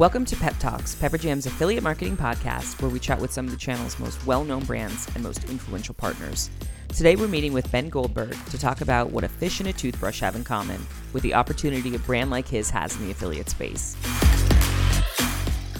Welcome to Pep Talks, Pepperjam's affiliate marketing podcast, where we chat with some of the channel's most well known brands and most influential partners. Today, we're meeting with Ben Goldberg to talk about what a fish and a toothbrush have in common with the opportunity a brand like his has in the affiliate space.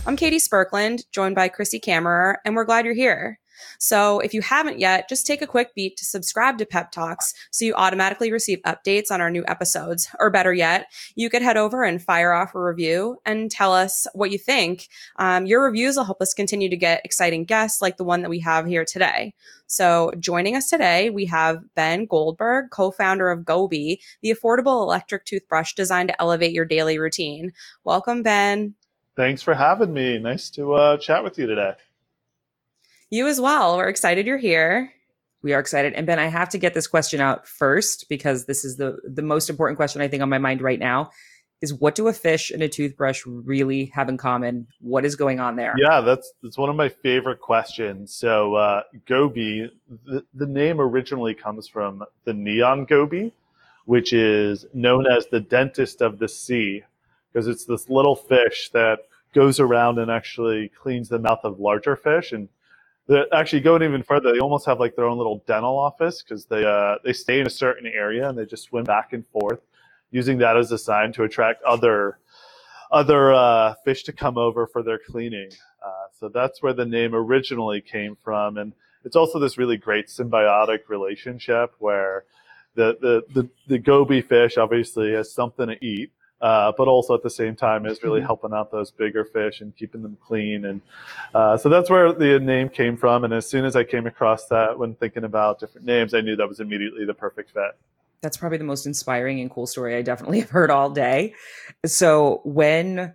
I'm Katie Sparkland, joined by Chrissy Kammerer, and we're glad you're here. So if you haven't yet, just take a quick beat to subscribe to Pep Talks so you automatically receive updates on our new episodes. Or better yet, you could head over and fire off a review and tell us what you think. Um, your reviews will help us continue to get exciting guests like the one that we have here today. So joining us today, we have Ben Goldberg, co-founder of Goby, the affordable electric toothbrush designed to elevate your daily routine. Welcome, Ben. Thanks for having me. Nice to uh, chat with you today. You as well. We're excited you're here. We are excited. And Ben, I have to get this question out first because this is the the most important question I think on my mind right now is what do a fish and a toothbrush really have in common? What is going on there? Yeah, that's that's one of my favorite questions. So uh, goby, the, the name originally comes from the neon goby, which is known as the dentist of the sea, because it's this little fish that goes around and actually cleans the mouth of larger fish and actually going even further, they almost have like their own little dental office because they uh, they stay in a certain area and they just swim back and forth, using that as a sign to attract other other uh, fish to come over for their cleaning. Uh, so that's where the name originally came from, and it's also this really great symbiotic relationship where the the the, the goby fish obviously has something to eat uh, but also at the same time is really mm-hmm. helping out those bigger fish and keeping them clean. And uh, so that's where the name came from. And as soon as I came across that when thinking about different names, I knew that was immediately the perfect fit. That's probably the most inspiring and cool story I definitely have heard all day. So when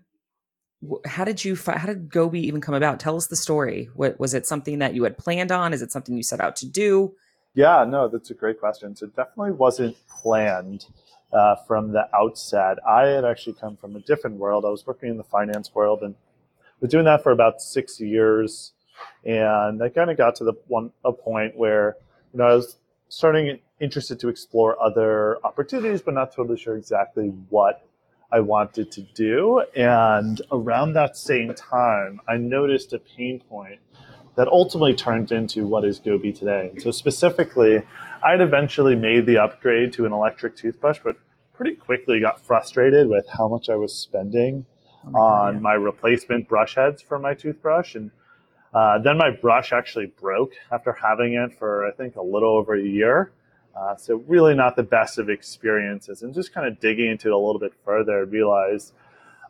how did you how did goby even come about tell us the story what was it something that you had planned on is it something you set out to do yeah no that's a great question so it definitely wasn't planned uh, from the outset. I had actually come from a different world. I was working in the finance world and was doing that for about six years. And I kind of got to the one a point where you know I was starting interested to explore other opportunities, but not totally sure exactly what I wanted to do. And around that same time, I noticed a pain point that ultimately turned into what is Goby today. So specifically, I'd eventually made the upgrade to an electric toothbrush, but pretty quickly got frustrated with how much I was spending oh on yeah. my replacement brush heads for my toothbrush. And uh, then my brush actually broke after having it for, I think, a little over a year. Uh, so really not the best of experiences. And just kind of digging into it a little bit further, I realized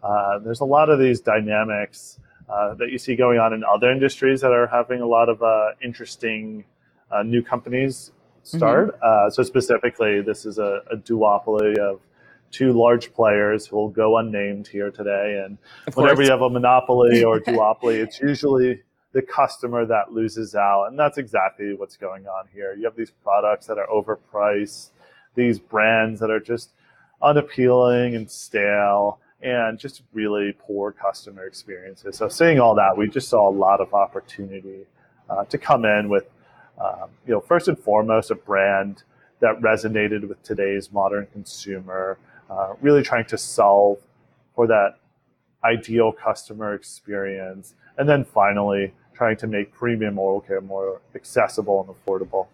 uh, there's a lot of these dynamics uh, that you see going on in other industries that are having a lot of uh, interesting uh, new companies start. Mm-hmm. Uh, so specifically, this is a, a, duopoly of two large players who will go unnamed here today. And whenever you have a monopoly or duopoly, it's usually the customer that loses out. And that's exactly what's going on here. You have these products that are overpriced, these brands that are just unappealing and stale and just really poor customer experiences. So seeing all that, we just saw a lot of opportunity uh, to come in with um, you know, first and foremost, a brand that resonated with today's modern consumer, uh, really trying to solve for that ideal customer experience. And then finally, trying to make premium oral care more accessible and affordable.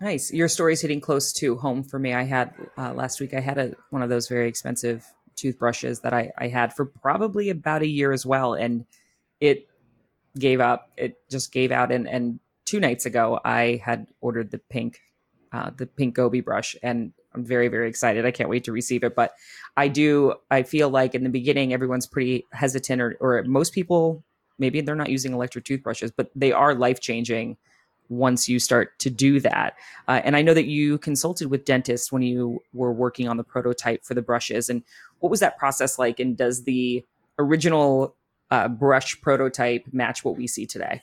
Nice. Your story's hitting close to home for me. I had uh, last week, I had a, one of those very expensive toothbrushes that I, I had for probably about a year as well. And it gave up. It just gave out. And, and two nights ago, I had ordered the pink, uh, the pink Goby brush, and I'm very, very excited. I can't wait to receive it. But I do, I feel like in the beginning, everyone's pretty hesitant, or, or most people, maybe they're not using electric toothbrushes, but they are life changing once you start to do that. Uh, and I know that you consulted with dentists when you were working on the prototype for the brushes. And what was that process like? And does the original uh, brush prototype match what we see today?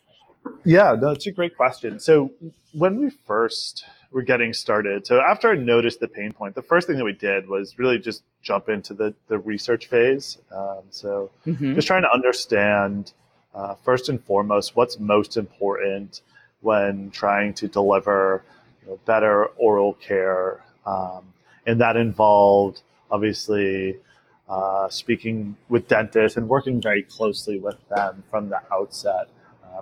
Yeah, that's a great question. So when we first were getting started, so after I noticed the pain point, the first thing that we did was really just jump into the, the research phase. Um, so mm-hmm. just trying to understand uh, first and foremost what's most important when trying to deliver you know, better oral care. Um, and that involved obviously uh, speaking with dentists and working very closely with them from the outset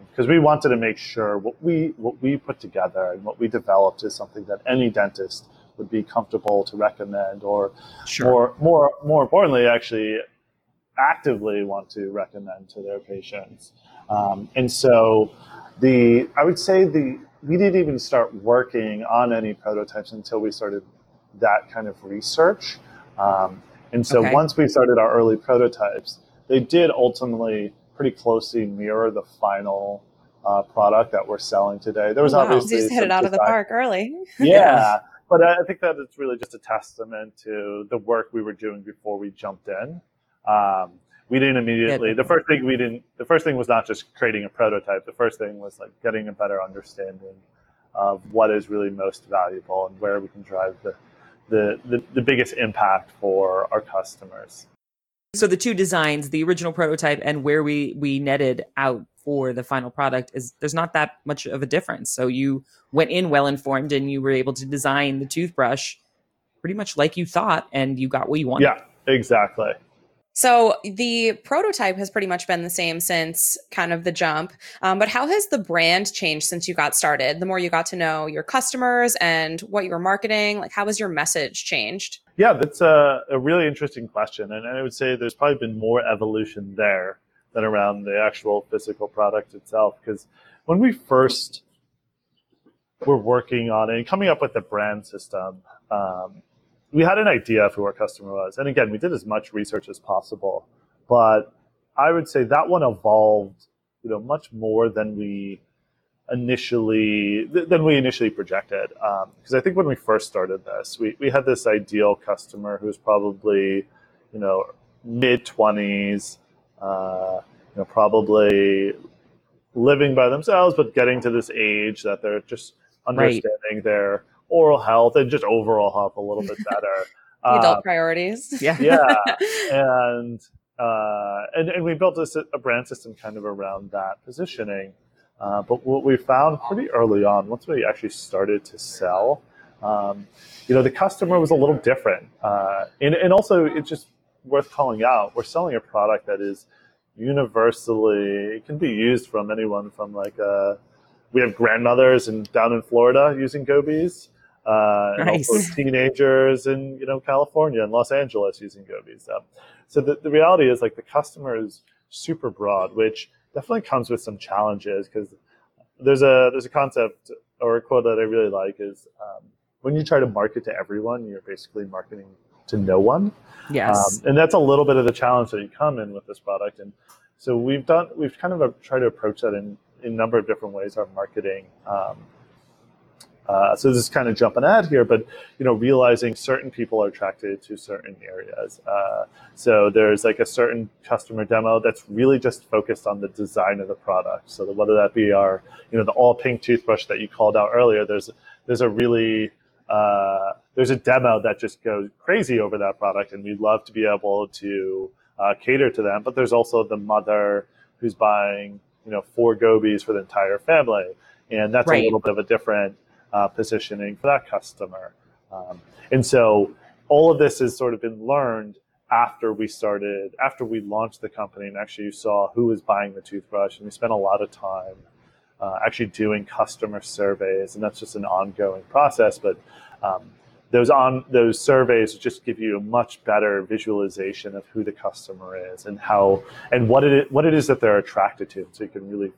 because um, we wanted to make sure what we what we put together and what we developed is something that any dentist would be comfortable to recommend or sure. more more more importantly actually actively want to recommend to their patients um, and so the i would say the we didn't even start working on any prototypes until we started that kind of research um, and so okay. once we started our early prototypes they did ultimately pretty closely mirror the final uh, product that we're selling today. There was wow. obviously just hit it out of the park early. yeah, but I think that it's really just a testament to the work we were doing before we jumped in. Um, we didn't immediately. The first thing we didn't. The first thing was not just creating a prototype. The first thing was like getting a better understanding of what is really most valuable and where we can drive the the, the, the biggest impact for our customers. So the two designs, the original prototype and where we we netted out for the final product is there's not that much of a difference. So you went in well informed and you were able to design the toothbrush pretty much like you thought and you got what you wanted. Yeah, exactly. So the prototype has pretty much been the same since kind of the jump. Um, but how has the brand changed since you got started? The more you got to know your customers and what you were marketing, like how has your message changed? Yeah, that's a, a really interesting question. And I would say there's probably been more evolution there than around the actual physical product itself. Because when we first were working on it and coming up with the brand system, um, we had an idea of who our customer was. And again, we did as much research as possible. But I would say that one evolved, you know, much more than we initially than we initially projected. Because um, I think when we first started this, we, we had this ideal customer who was probably, you know, mid twenties, uh, you know, probably living by themselves, but getting to this age that they're just understanding right. their oral health and just overall health a little bit better. adult uh, priorities. Yeah. Yeah. and, uh, and, and we built a, a, brand system kind of around that positioning. Uh, but what we found pretty early on, once we actually started to sell, um, you know, the customer was a little different. Uh, and, and also, it's just worth calling out. We're selling a product that is universally, it can be used from anyone from like a, uh, we have grandmothers in down in Florida using gobies uh, and also teenagers in you know California and Los Angeles using gobies. Um, so the, the reality is like the customer is super broad, which definitely comes with some challenges because there's a there's a concept or a quote that I really like is um, when you try to market to everyone, you're basically marketing to no one. Yes, um, and that's a little bit of the challenge that you come in with this product. And so we've done we've kind of tried to approach that in, in a number of different ways. Our marketing. Um, uh, so this is kind of jumping ahead here, but you know, realizing certain people are attracted to certain areas. Uh, so there's like a certain customer demo that's really just focused on the design of the product. So that whether that be our, you know, the all pink toothbrush that you called out earlier, there's there's a really uh, there's a demo that just goes crazy over that product, and we'd love to be able to uh, cater to them. But there's also the mother who's buying, you know, four gobies for the entire family, and that's right. a little bit of a different uh, positioning for that customer. Um, and so all of this has sort of been learned after we started, after we launched the company, and actually you saw who was buying the toothbrush, and we spent a lot of time uh, actually doing customer surveys, and that's just an ongoing process. But um, those on those surveys just give you a much better visualization of who the customer is and how and what it what it is that they're attracted to, so you can really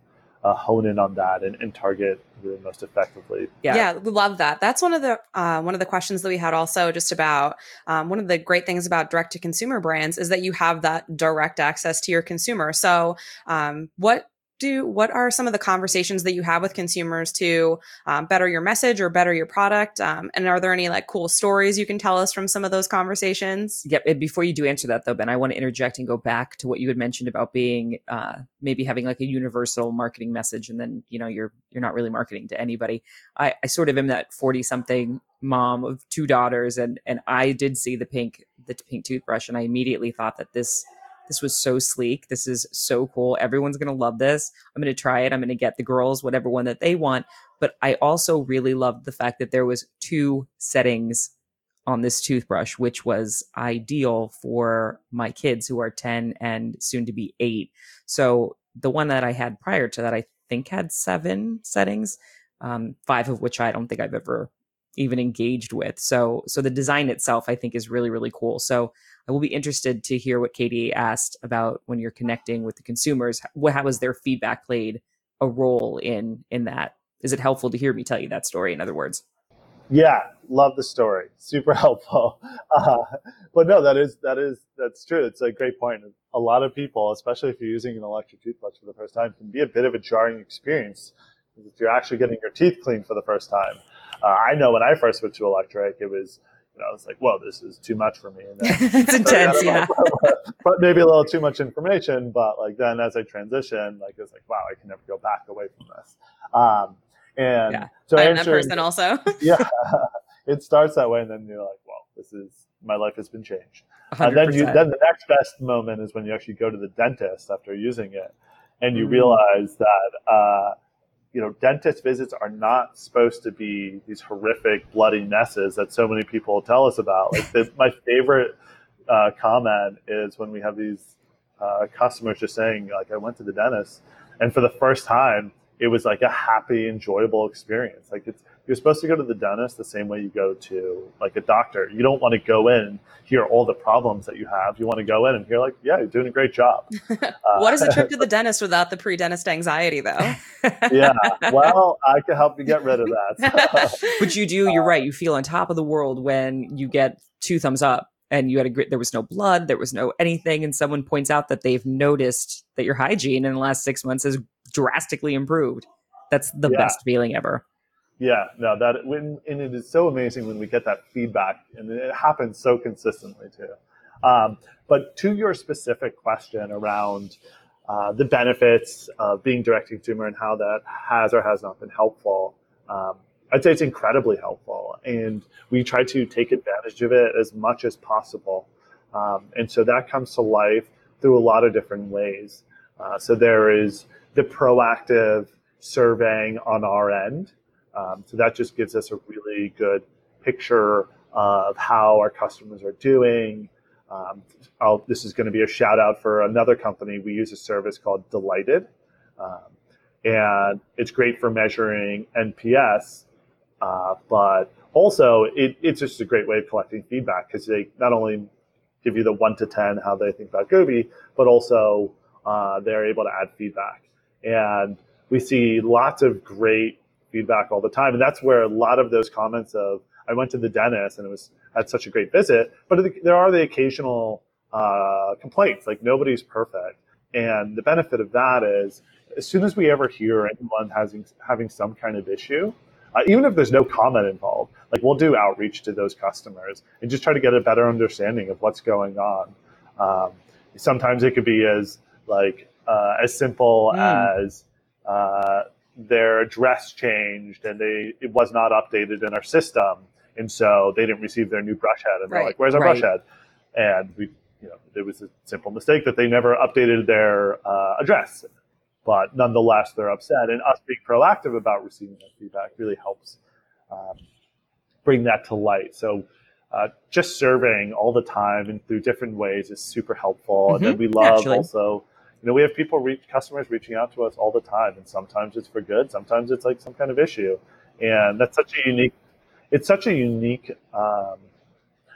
uh, hone in on that and, and target really most effectively. Yeah. yeah, we love that. That's one of the uh, one of the questions that we had also just about um, one of the great things about direct to consumer brands is that you have that direct access to your consumer. So, um, what do what are some of the conversations that you have with consumers to um, better your message or better your product? Um, and are there any like cool stories you can tell us from some of those conversations? Yep and before you do answer that though ben i want to interject and go back to what you had mentioned about being uh, maybe having like a universal marketing message and then you know you're you're not really marketing to anybody. I, I sort of am that 40 something mom of two daughters and and i did see the pink the pink toothbrush and i immediately thought that this this was so sleek. This is so cool. Everyone's going to love this. I'm going to try it. I'm going to get the girls whatever one that they want. But I also really loved the fact that there was two settings on this toothbrush, which was ideal for my kids who are 10 and soon to be eight. So the one that I had prior to that, I think had seven settings, um, five of which I don't think I've ever even engaged with. So, so the design itself, I think, is really, really cool. So I will be interested to hear what Katie asked about when you're connecting with the consumers. How, how has their feedback played a role in in that? Is it helpful to hear me tell you that story? In other words. Yeah, love the story. Super helpful. Uh, but no, that is that is that's true. It's a great point. A lot of people, especially if you're using an electric toothbrush for the first time, can be a bit of a jarring experience if you're actually getting your teeth cleaned for the first time. Uh, I know when I first switched to electric, it was you know, it's like, whoa, this is too much for me. And then, it's intense, yeah. but maybe a little too much information. But like then as I transition, like it's like, wow, I can never go back away from this. Um, and yeah. so I'm that person also. yeah, it starts that way, and then you're like, well, this is my life has been changed. And then you then the next best moment is when you actually go to the dentist after using it, and you mm realize that. Uh, you know, dentist visits are not supposed to be these horrific bloody messes that so many people tell us about. Like the, my favorite uh, comment is when we have these uh, customers just saying, like, I went to the dentist, and for the first time, it was like a happy, enjoyable experience. Like it's you're supposed to go to the dentist the same way you go to like a doctor. You don't want to go in and hear all the problems that you have. You want to go in and hear like, yeah, you're doing a great job. Uh, what is a trip to the dentist without the pre-dentist anxiety though? yeah. Well, I can help you get rid of that. but you do, you're right. You feel on top of the world when you get two thumbs up and you had a great there was no blood there was no anything and someone points out that they've noticed that your hygiene in the last six months has drastically improved that's the yeah. best feeling ever yeah no that when and it is so amazing when we get that feedback and it happens so consistently too um, but to your specific question around uh, the benefits of being direct to consumer and how that has or has not been helpful um, I'd say it's incredibly helpful, and we try to take advantage of it as much as possible. Um, and so that comes to life through a lot of different ways. Uh, so there is the proactive surveying on our end. Um, so that just gives us a really good picture of how our customers are doing. Um, this is going to be a shout out for another company. We use a service called Delighted. Um, and it's great for measuring NPS uh, but also, it, it's just a great way of collecting feedback because they not only give you the one to 10 how they think about Goby, but also uh, they're able to add feedback. And we see lots of great feedback all the time. And that's where a lot of those comments of, I went to the dentist and it was had such a great visit, but there are the occasional uh, complaints. Like nobody's perfect, and the benefit of that is, as soon as we ever hear anyone having having some kind of issue, uh, even if there's no comment involved, like we'll do outreach to those customers and just try to get a better understanding of what's going on. Um, sometimes it could be as like uh, as simple mm. as uh, their address changed and they it was not updated in our system, and so they didn't receive their new brush head, and they're like, "Where's our right. brush head?" And we, you know, it was a simple mistake that they never updated their uh, address, but nonetheless, they're upset. And us being proactive about receiving that feedback really helps um, bring that to light. So uh, just surveying all the time and through different ways is super helpful. Mm-hmm. And then mm-hmm. we love Actually. also, you know, we have people reach customers reaching out to us all the time, and sometimes it's for good, sometimes it's like some kind of issue, and that's such a unique. It's such a unique. Um,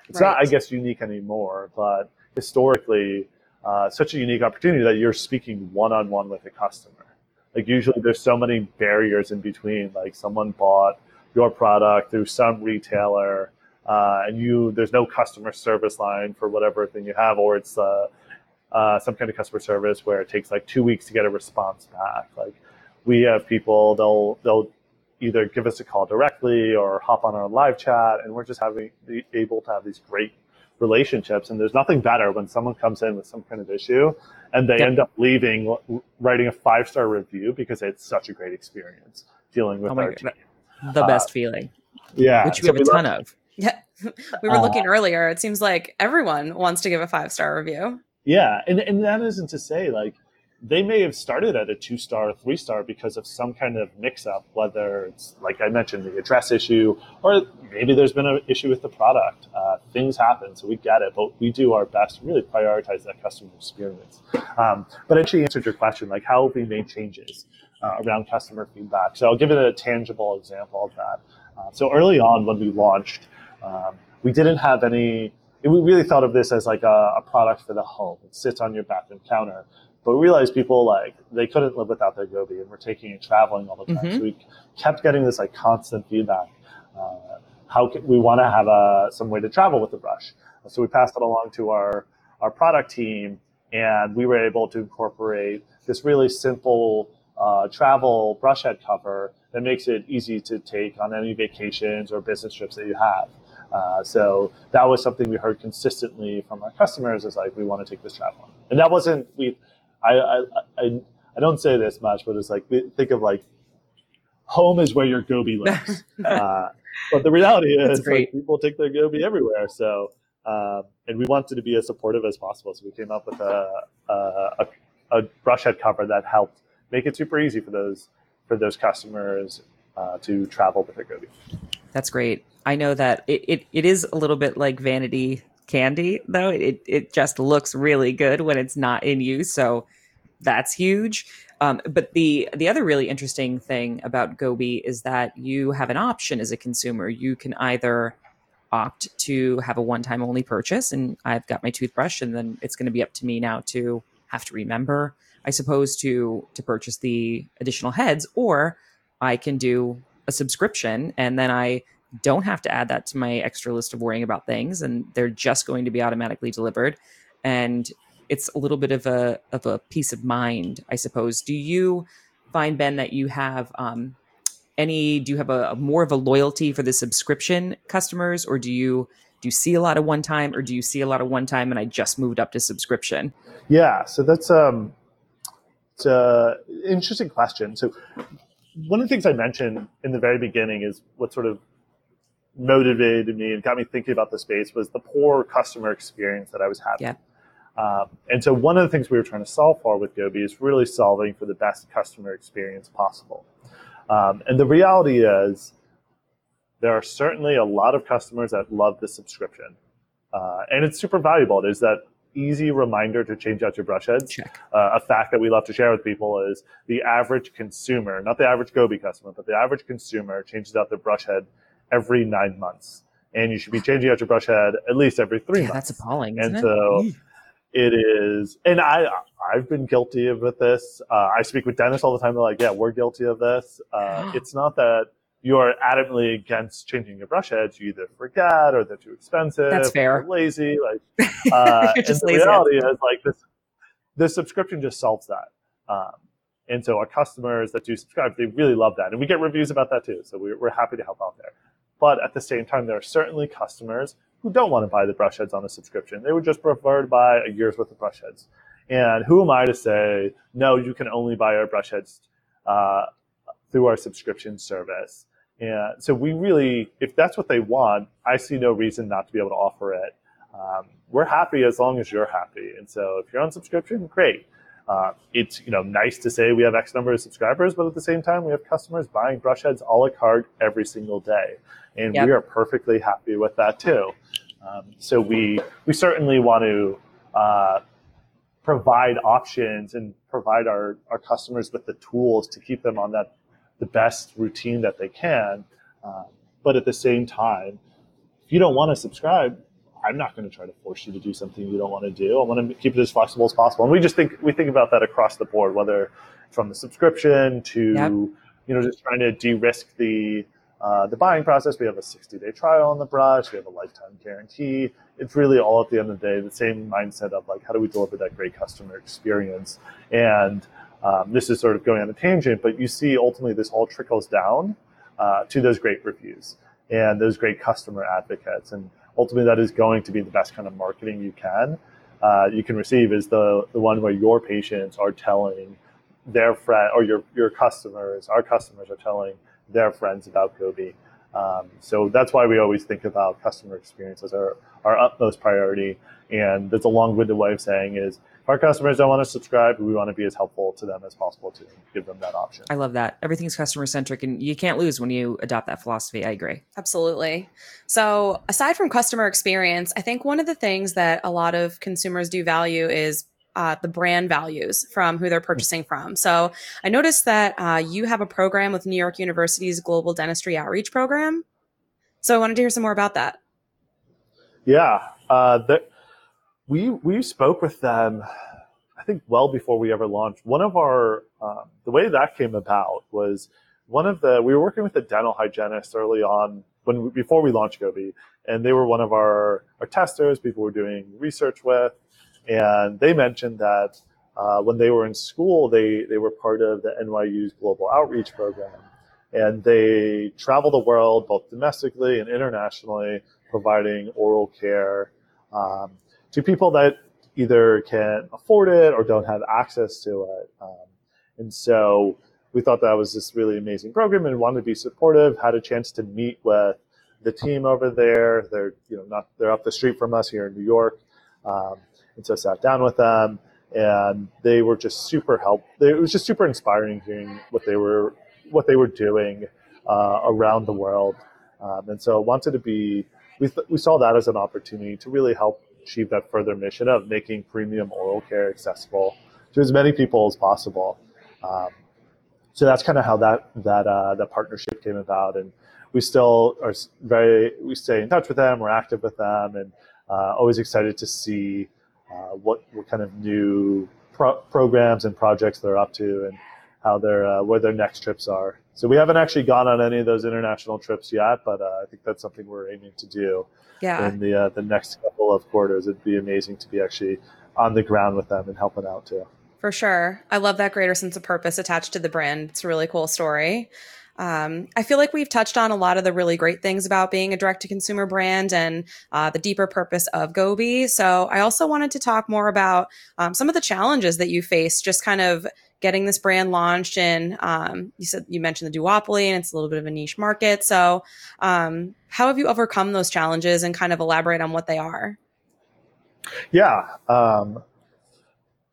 it's right. not, I guess, unique anymore, but historically, uh, such a unique opportunity that you're speaking one on one with a customer. Like usually there's so many barriers in between. Like someone bought your product through some retailer, uh, and you there's no customer service line for whatever thing you have, or it's uh, uh, some kind of customer service where it takes like two weeks to get a response back. Like we have people they'll they'll either give us a call directly or hop on our live chat, and we're just having able to have these great relationships. And there's nothing better when someone comes in with some kind of issue and they yep. end up leaving, writing a five star review because it's such a great experience dealing with oh our God. team. The best uh, feeling. Yeah. Which we so have a ton love- of. Yeah. we were uh, looking earlier. It seems like everyone wants to give a five star review. Yeah. And, and that isn't to say like, they may have started at a two star, three star because of some kind of mix up, whether it's like I mentioned, the address issue, or maybe there's been an issue with the product. Uh, things happen, so we get it, but we do our best to really prioritize that customer experience. Um, but I actually answered your question, like how have we made changes uh, around customer feedback? So I'll give it a tangible example of that. Uh, so early on when we launched, um, we didn't have any. We really thought of this as like a, a product for the home. It sits on your bathroom counter but we realized people like they couldn't live without their Goby, and we're taking it traveling all the time. Mm-hmm. So we kept getting this like constant feedback. Uh, how can, we want to have a some way to travel with the brush? So we passed it along to our our product team, and we were able to incorporate this really simple uh, travel brush head cover that makes it easy to take on any vacations or business trips that you have. Uh, so that was something we heard consistently from our customers is like we want to take this traveling, and that wasn't we I, I, I, I don't say this much, but it's like think of like home is where your goby lives. uh, but the reality is like, people take their goby everywhere. So um, and we wanted to be as supportive as possible. So we came up with a, a, a brush head cover that helped make it super easy for those for those customers uh, to travel with their goby. That's great. I know that it, it, it is a little bit like vanity candy though. It it just looks really good when it's not in use, so that's huge. Um, but the the other really interesting thing about Goby is that you have an option as a consumer. You can either opt to have a one time only purchase, and I've got my toothbrush, and then it's going to be up to me now to have to remember, I suppose, to to purchase the additional heads, or I can do a subscription, and then I don't have to add that to my extra list of worrying about things and they're just going to be automatically delivered. And it's a little bit of a of a peace of mind i suppose. Do you find ben that you have um, any do you have a, a, more of a loyalty for the subscription customers or do you do you see a lot of one time or do you see a lot of one time and i just moved up to subscription? Yeah so that's um it's a interesting question. So one of the things i mentioned in the very beginning is what sort of motivated me and got me thinking about the space was the poor customer experience that I was having. Yeah. Um, and so one of the things we were trying to solve for with Goby is really solving for the best customer experience possible. Um, and the reality is, there are certainly a lot of customers that love the subscription, uh, and it's super valuable. It is that easy reminder to change out your brush heads. Uh, a fact that we love to share with people is the average consumer, not the average Goby customer, but the average consumer changes out their brush head every nine months, and you should be changing out your brush head at least every three yeah, months. That's appalling. and so it is, and I I've been guilty of this. Uh, I speak with dentists all the time. They're like, "Yeah, we're guilty of this." Uh, it's not that you are adamantly against changing your brush heads. You either forget or they're too expensive. That's fair. lazy. Like, uh, You're just and lazy. The reality is like this. The subscription just solves that. Um, and so our customers that do subscribe, they really love that. And we get reviews about that too. So we're, we're happy to help out there. But at the same time, there are certainly customers who don't want to buy the brush heads on a subscription. They would just prefer to buy a year's worth of brush heads. And who am I to say, no, you can only buy our brush heads uh, through our subscription service? And so we really, if that's what they want, I see no reason not to be able to offer it. Um, we're happy as long as you're happy. And so if you're on subscription, great. Uh, it's you know nice to say we have X number of subscribers, but at the same time, we have customers buying brush heads a la carte every single day and yep. we are perfectly happy with that too. Um, so we we certainly want to uh, provide options and provide our, our customers with the tools to keep them on that the best routine that they can. Um, but at the same time, if you don't want to subscribe, I'm not going to try to force you to do something you don't want to do. I want to keep it as flexible as possible. And we just think we think about that across the board, whether from the subscription to yep. you know just trying to de-risk the uh, the buying process, we have a 60 day trial on the brush, we have a lifetime guarantee. It's really all at the end of the day, the same mindset of like, how do we deliver that great customer experience? And um, this is sort of going on a tangent, but you see ultimately this all trickles down uh, to those great reviews and those great customer advocates. And ultimately, that is going to be the best kind of marketing you can. Uh, you can receive is the, the one where your patients are telling their friend or your, your customers, our customers are telling their friends about Goby. Um, so that's why we always think about customer experience as our, our utmost priority. And that's a long-winded way of saying is if our customers don't want to subscribe, we want to be as helpful to them as possible to give them that option. I love that. Everything's customer centric, and you can't lose when you adopt that philosophy. I agree. Absolutely. So, aside from customer experience, I think one of the things that a lot of consumers do value is uh, the brand values from who they're purchasing from. So, I noticed that uh, you have a program with New York University's Global Dentistry Outreach Program. So, I wanted to hear some more about that. Yeah. Uh, the, we we spoke with them i think well before we ever launched. One of our um, the way that came about was one of the we were working with a dental hygienist early on when before we launched goby and they were one of our our testers people were doing research with and they mentioned that uh, when they were in school they they were part of the nyu's global outreach program and they travel the world both domestically and internationally providing oral care um, to people that either can't afford it or don't have access to it. Um, and so we thought that was this really amazing program and wanted to be supportive. Had a chance to meet with the team over there. They're you know not they're up the street from us here in New York, um, and so I sat down with them, and they were just super help. It was just super inspiring hearing what they were what they were doing uh, around the world, um, and so wanted to be. We, th- we saw that as an opportunity to really help achieve that further mission of making premium oral care accessible to as many people as possible. Um, so that's kind of how that that uh, that partnership came about, and we still are very we stay in touch with them. We're active with them, and uh, always excited to see uh, what what kind of new pro- programs and projects they're up to, and how their uh, where their next trips are. So we haven't actually gone on any of those international trips yet, but uh, I think that's something we're aiming to do yeah. in the uh, the next couple of quarters. It'd be amazing to be actually on the ground with them and helping out too. For sure, I love that greater sense of purpose attached to the brand. It's a really cool story. Um, I feel like we've touched on a lot of the really great things about being a direct to consumer brand and uh, the deeper purpose of Goby. So I also wanted to talk more about um, some of the challenges that you face, just kind of getting this brand launched and um, you said you mentioned the duopoly and it's a little bit of a niche market so um, how have you overcome those challenges and kind of elaborate on what they are yeah um,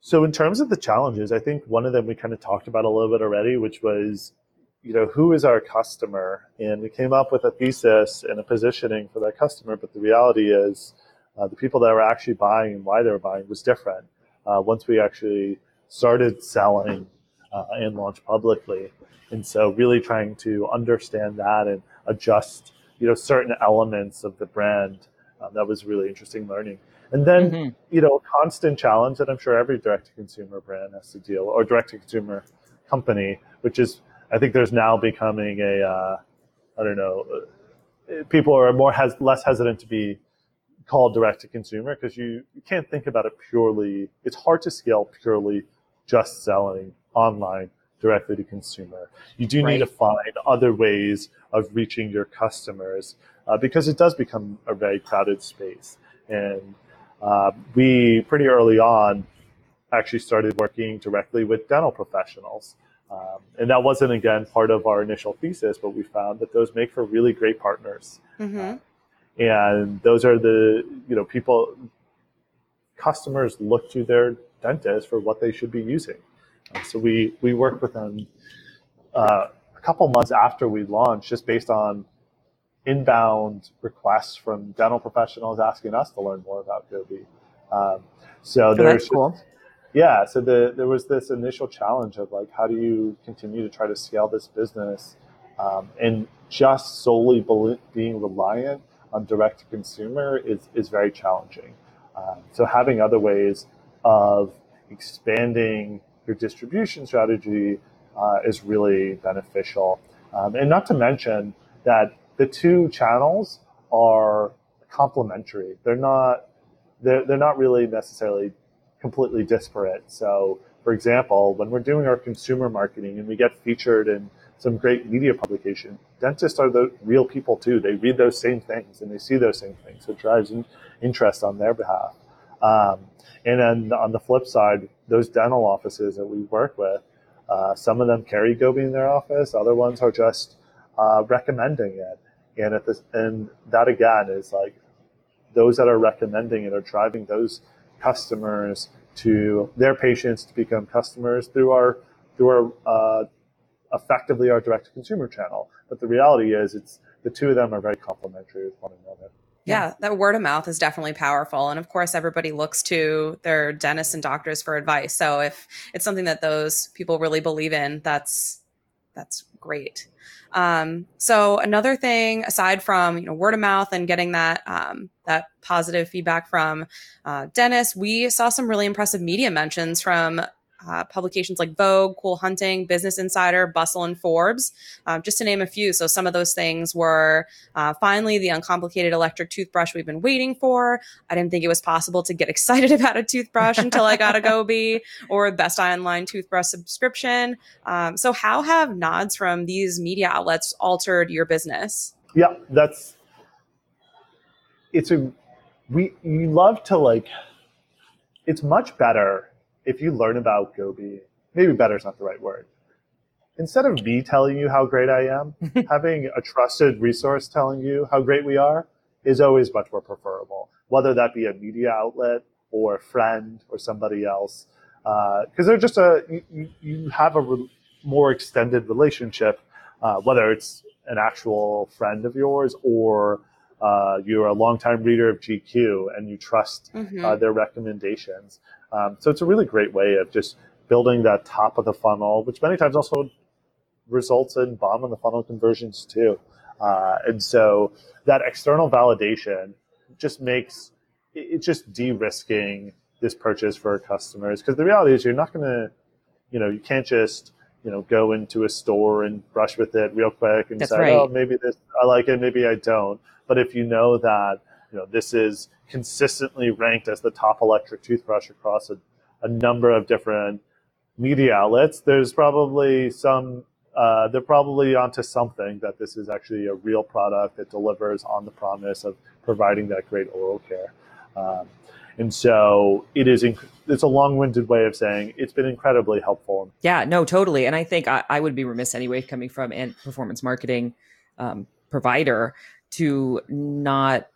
so in terms of the challenges i think one of them we kind of talked about a little bit already which was you know who is our customer and we came up with a thesis and a positioning for that customer but the reality is uh, the people that were actually buying and why they were buying was different uh, once we actually started selling uh, and launched publicly. And so, really trying to understand that and adjust, you know, certain elements of the brand. Uh, that was really interesting learning. And then, mm-hmm. you know, a constant challenge that I'm sure every direct to consumer brand has to deal, or direct to consumer company, which is, I think, there's now becoming a, uh, I don't know, uh, people are more has less hesitant to be called direct to consumer because you, you can't think about it purely. It's hard to scale purely just selling online directly to consumer. You do right. need to find other ways of reaching your customers uh, because it does become a very crowded space. And uh, we pretty early on actually started working directly with dental professionals. Um, and that wasn't again part of our initial thesis, but we found that those make for really great partners. Mm-hmm. Uh, and those are the you know people customers look to their dentist for what they should be using. Uh, so we we worked with them uh, a couple months after we launched, just based on inbound requests from dental professionals asking us to learn more about Goby. Um, so oh, there's cool. Yeah, so the, there was this initial challenge of like, how do you continue to try to scale this business um, and just solely being reliant on direct to consumer is is very challenging. Um, so having other ways of expanding your distribution strategy uh, is really beneficial. Um, and not to mention that the two channels are complementary. They're not they're, they're not really necessarily completely disparate. So, for example, when we're doing our consumer marketing and we get featured in some great media publication, dentists are the real people too. They read those same things and they see those same things. So it drives in, interest on their behalf. Um, and then on the flip side, those dental offices that we work with, uh, some of them carry Goby in their office. Other ones are just uh, recommending it. And at this, and that again is like those that are recommending it are driving those customers to their patients to become customers through our through our uh, effectively our direct to consumer channel. But the reality is, it's the two of them are very complementary with one another. Yeah, that word of mouth is definitely powerful. And of course, everybody looks to their dentists and doctors for advice. So if it's something that those people really believe in, that's that's great. Um, so another thing, aside from you know word of mouth and getting that um, that positive feedback from uh, dentists, we saw some really impressive media mentions from uh, publications like Vogue, Cool Hunting, Business Insider, Bustle, and Forbes, uh, just to name a few. So some of those things were uh, finally the uncomplicated electric toothbrush we've been waiting for. I didn't think it was possible to get excited about a toothbrush until I got a Goby or Best Online toothbrush subscription. Um, so how have nods from these media outlets altered your business? Yeah, that's it's a we you love to like it's much better if you learn about Goby, maybe better is not the right word. Instead of me telling you how great I am, having a trusted resource telling you how great we are is always much more preferable, whether that be a media outlet or a friend or somebody else. Because uh, they're just a, you, you have a re- more extended relationship, uh, whether it's an actual friend of yours or uh, you're a longtime reader of GQ and you trust mm-hmm. uh, their recommendations. Um, so it's a really great way of just building that top of the funnel, which many times also results in bottom of the funnel conversions too. Uh, and so that external validation just makes it's just de-risking this purchase for customers because the reality is you're not going to, you know, you can't just you know go into a store and brush with it real quick and That's say, right. oh, maybe this I like it, maybe I don't. But if you know that you know this is consistently ranked as the top electric toothbrush across a, a number of different media outlets, there's probably some uh, they're probably onto something that this is actually a real product that delivers on the promise of providing that great oral care. Um, and so it is. Inc- it's a long-winded way of saying it's been incredibly helpful. Yeah, no, totally. And I think I, I would be remiss anyway, coming from a performance marketing um, provider, to not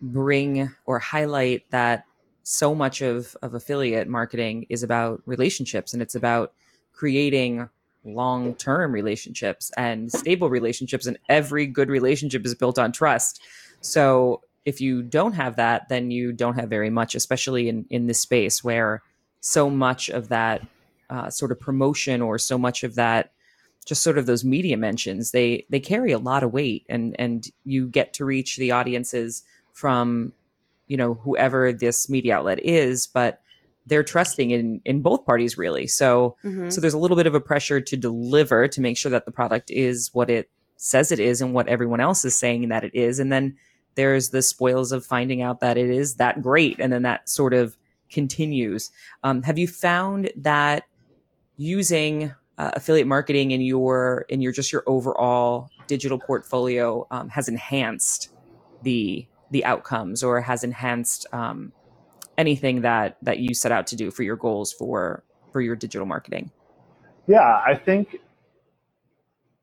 bring or highlight that so much of, of affiliate marketing is about relationships and it's about creating long term relationships and stable relationships. And every good relationship is built on trust. So if you don't have that, then you don't have very much, especially in, in this space where so much of that uh, sort of promotion or so much of that just sort of those media mentions they they carry a lot of weight and and you get to reach the audiences from you know whoever this media outlet is but they're trusting in in both parties really so mm-hmm. so there's a little bit of a pressure to deliver to make sure that the product is what it says it is and what everyone else is saying that it is and then there's the spoils of finding out that it is that great and then that sort of continues. Um, have you found that using uh, affiliate marketing in your in your just your overall digital portfolio um, has enhanced the the outcomes or has enhanced um, anything that that you set out to do for your goals for for your digital marketing? Yeah i think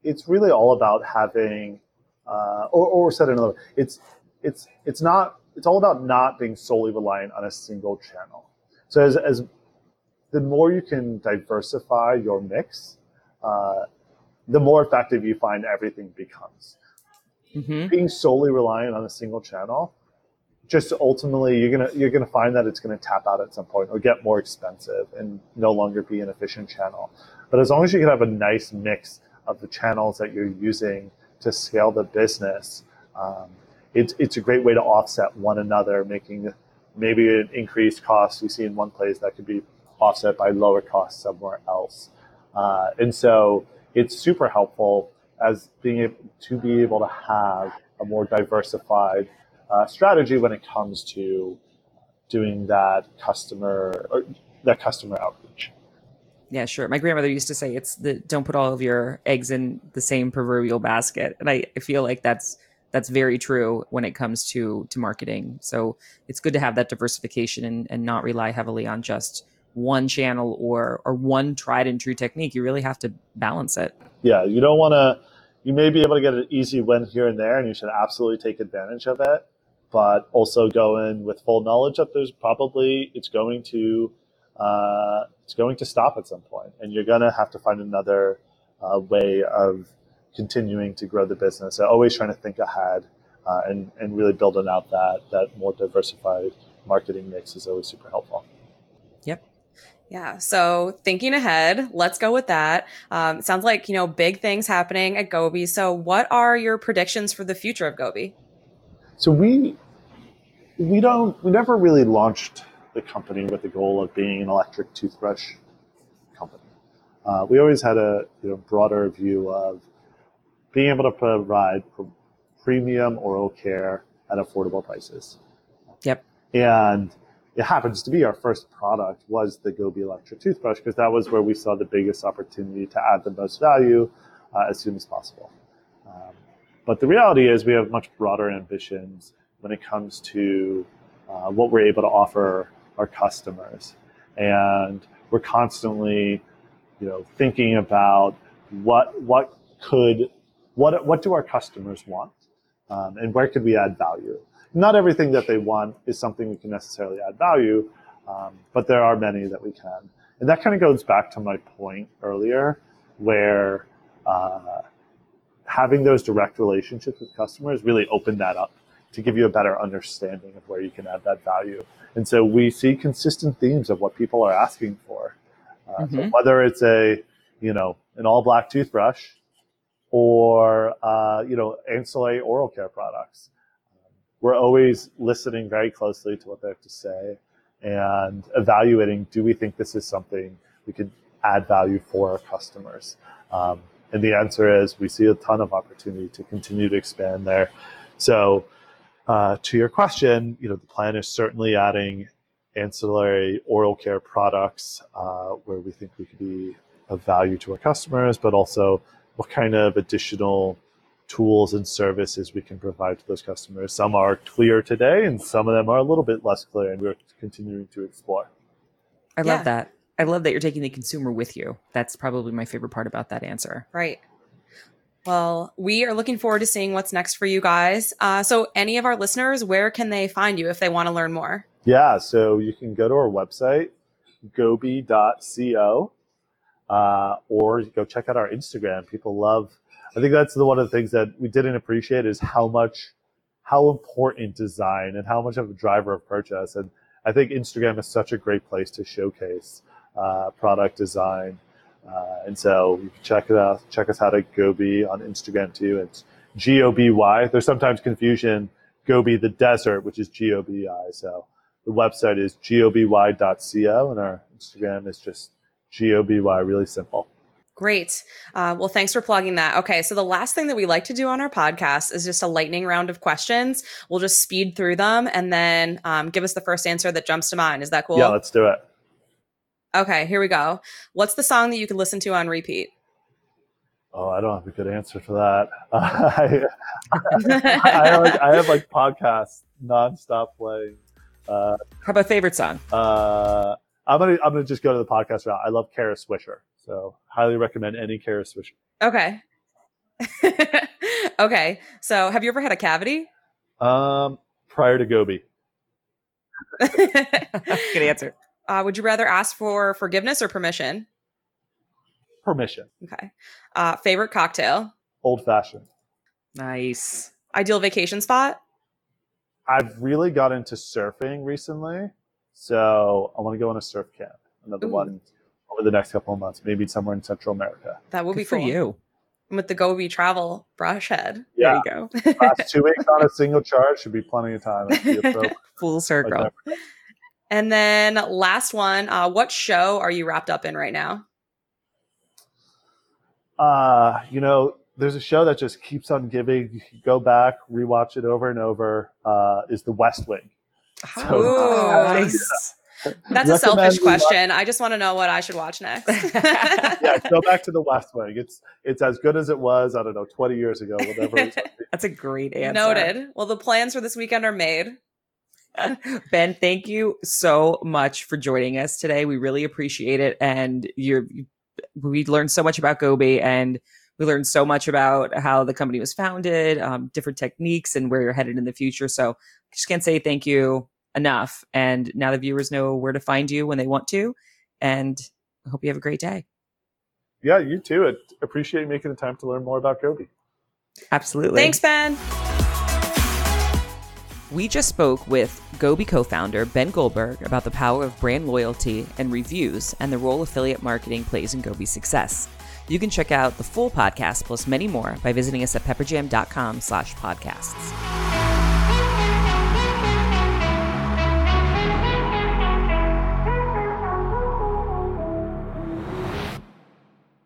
it's really all about having uh, or, or said another it's it's it's not it's all about not being solely reliant on a single channel so as, as the more you can diversify your mix, uh, the more effective you find everything becomes. Mm-hmm. Being solely reliant on a single channel, just ultimately you're gonna you're gonna find that it's gonna tap out at some point or get more expensive and no longer be an efficient channel. But as long as you can have a nice mix of the channels that you're using to scale the business, um, it's it's a great way to offset one another, making maybe an increased cost you see in one place that could be offset by lower costs somewhere else. Uh, and so it's super helpful as being able to be able to have a more diversified uh, strategy when it comes to doing that customer or that customer outreach. Yeah, sure. My grandmother used to say it's the don't put all of your eggs in the same proverbial basket. And I, I feel like that's that's very true when it comes to to marketing. So it's good to have that diversification and, and not rely heavily on just one channel or or one tried and true technique. You really have to balance it. Yeah, you don't want to. You may be able to get an easy win here and there, and you should absolutely take advantage of it. But also go in with full knowledge that there's probably it's going to uh, it's going to stop at some point, and you're going to have to find another uh, way of continuing to grow the business. Always trying to think ahead uh, and and really building out that that more diversified marketing mix is always super helpful. Yep. Yeah. So thinking ahead, let's go with that. Um, sounds like, you know, big things happening at Goby. So what are your predictions for the future of Goby? So we, we don't, we never really launched the company with the goal of being an electric toothbrush company. Uh, we always had a you know, broader view of being able to provide premium oral care at affordable prices. Yep. And it happens to be our first product was the Goby electric toothbrush because that was where we saw the biggest opportunity to add the most value uh, as soon as possible. Um, but the reality is we have much broader ambitions when it comes to uh, what we're able to offer our customers, and we're constantly, you know, thinking about what what could what what do our customers want, um, and where could we add value not everything that they want is something we can necessarily add value, um, but there are many that we can. And that kind of goes back to my point earlier, where uh, having those direct relationships with customers really open that up to give you a better understanding of where you can add that value. And so we see consistent themes of what people are asking for, uh, mm-hmm. so whether it's a you know an all black toothbrush or uh, you know ancillary oral care products. We're always listening very closely to what they have to say and evaluating do we think this is something we could add value for our customers? Um, and the answer is we see a ton of opportunity to continue to expand there. So uh, to your question you know the plan is certainly adding ancillary oral care products uh, where we think we could be of value to our customers but also what kind of additional tools and services we can provide to those customers. Some are clear today, and some of them are a little bit less clear, and we're continuing to explore. I yeah. love that. I love that you're taking the consumer with you. That's probably my favorite part about that answer. Right. Well, we are looking forward to seeing what's next for you guys. Uh, so, any of our listeners, where can they find you if they want to learn more? Yeah, so you can go to our website, goby.co, uh, or go check out our Instagram. People love I think that's the one of the things that we didn't appreciate is how much, how important design and how much of a driver of purchase. And I think Instagram is such a great place to showcase uh, product design. Uh, and so you can check it out. Check us out at Goby on Instagram too. It's G O B Y. There's sometimes confusion. Gobi the desert, which is G O B I. So the website is goby.co and our Instagram is just G O B Y. Really simple. Great. Uh, well, thanks for plugging that. Okay. So, the last thing that we like to do on our podcast is just a lightning round of questions. We'll just speed through them and then um, give us the first answer that jumps to mind. Is that cool? Yeah, let's do it. Okay. Here we go. What's the song that you could listen to on repeat? Oh, I don't have a good answer for that. I, I, like, I, have like podcasts nonstop playing. Uh, How about favorite song? Uh, I'm gonna I'm gonna just go to the podcast route. I love Kara Swisher. So highly recommend any Kara Swisher. Okay. okay. So have you ever had a cavity? Um, prior to Goby. Good answer. Uh, would you rather ask for forgiveness or permission? Permission. Okay. Uh, favorite cocktail? Old fashioned. Nice. Ideal vacation spot? I've really got into surfing recently. So I want to go on a surf camp. Another Ooh. one over the next couple of months, maybe somewhere in Central America. That would Good be for cool. you. With the Goby travel brush head. Yeah. There you go. Last two weeks on a single charge should be plenty of time. Full circle. And then last one, uh, what show are you wrapped up in right now? Uh, you know, there's a show that just keeps on giving. You can go back, rewatch it over and over. Uh, is The West Wing. So, oh, nice. That's a selfish question. I just want to know what I should watch next. yeah, go back to the West Wing. It's it's as good as it was. I don't know, twenty years ago, whatever. That's a great answer. Noted. Well, the plans for this weekend are made. ben, thank you so much for joining us today. We really appreciate it, and you're we learned so much about Goby, and we learned so much about how the company was founded, um, different techniques, and where you're headed in the future. So, I just can't say thank you enough. And now the viewers know where to find you when they want to. And I hope you have a great day. Yeah, you too. I appreciate you making the time to learn more about Goby. Absolutely. Thanks, Ben. We just spoke with Goby co founder Ben Goldberg about the power of brand loyalty and reviews and the role affiliate marketing plays in Goby's success. You can check out the full podcast plus many more by visiting us at pepperjam.com slash podcasts.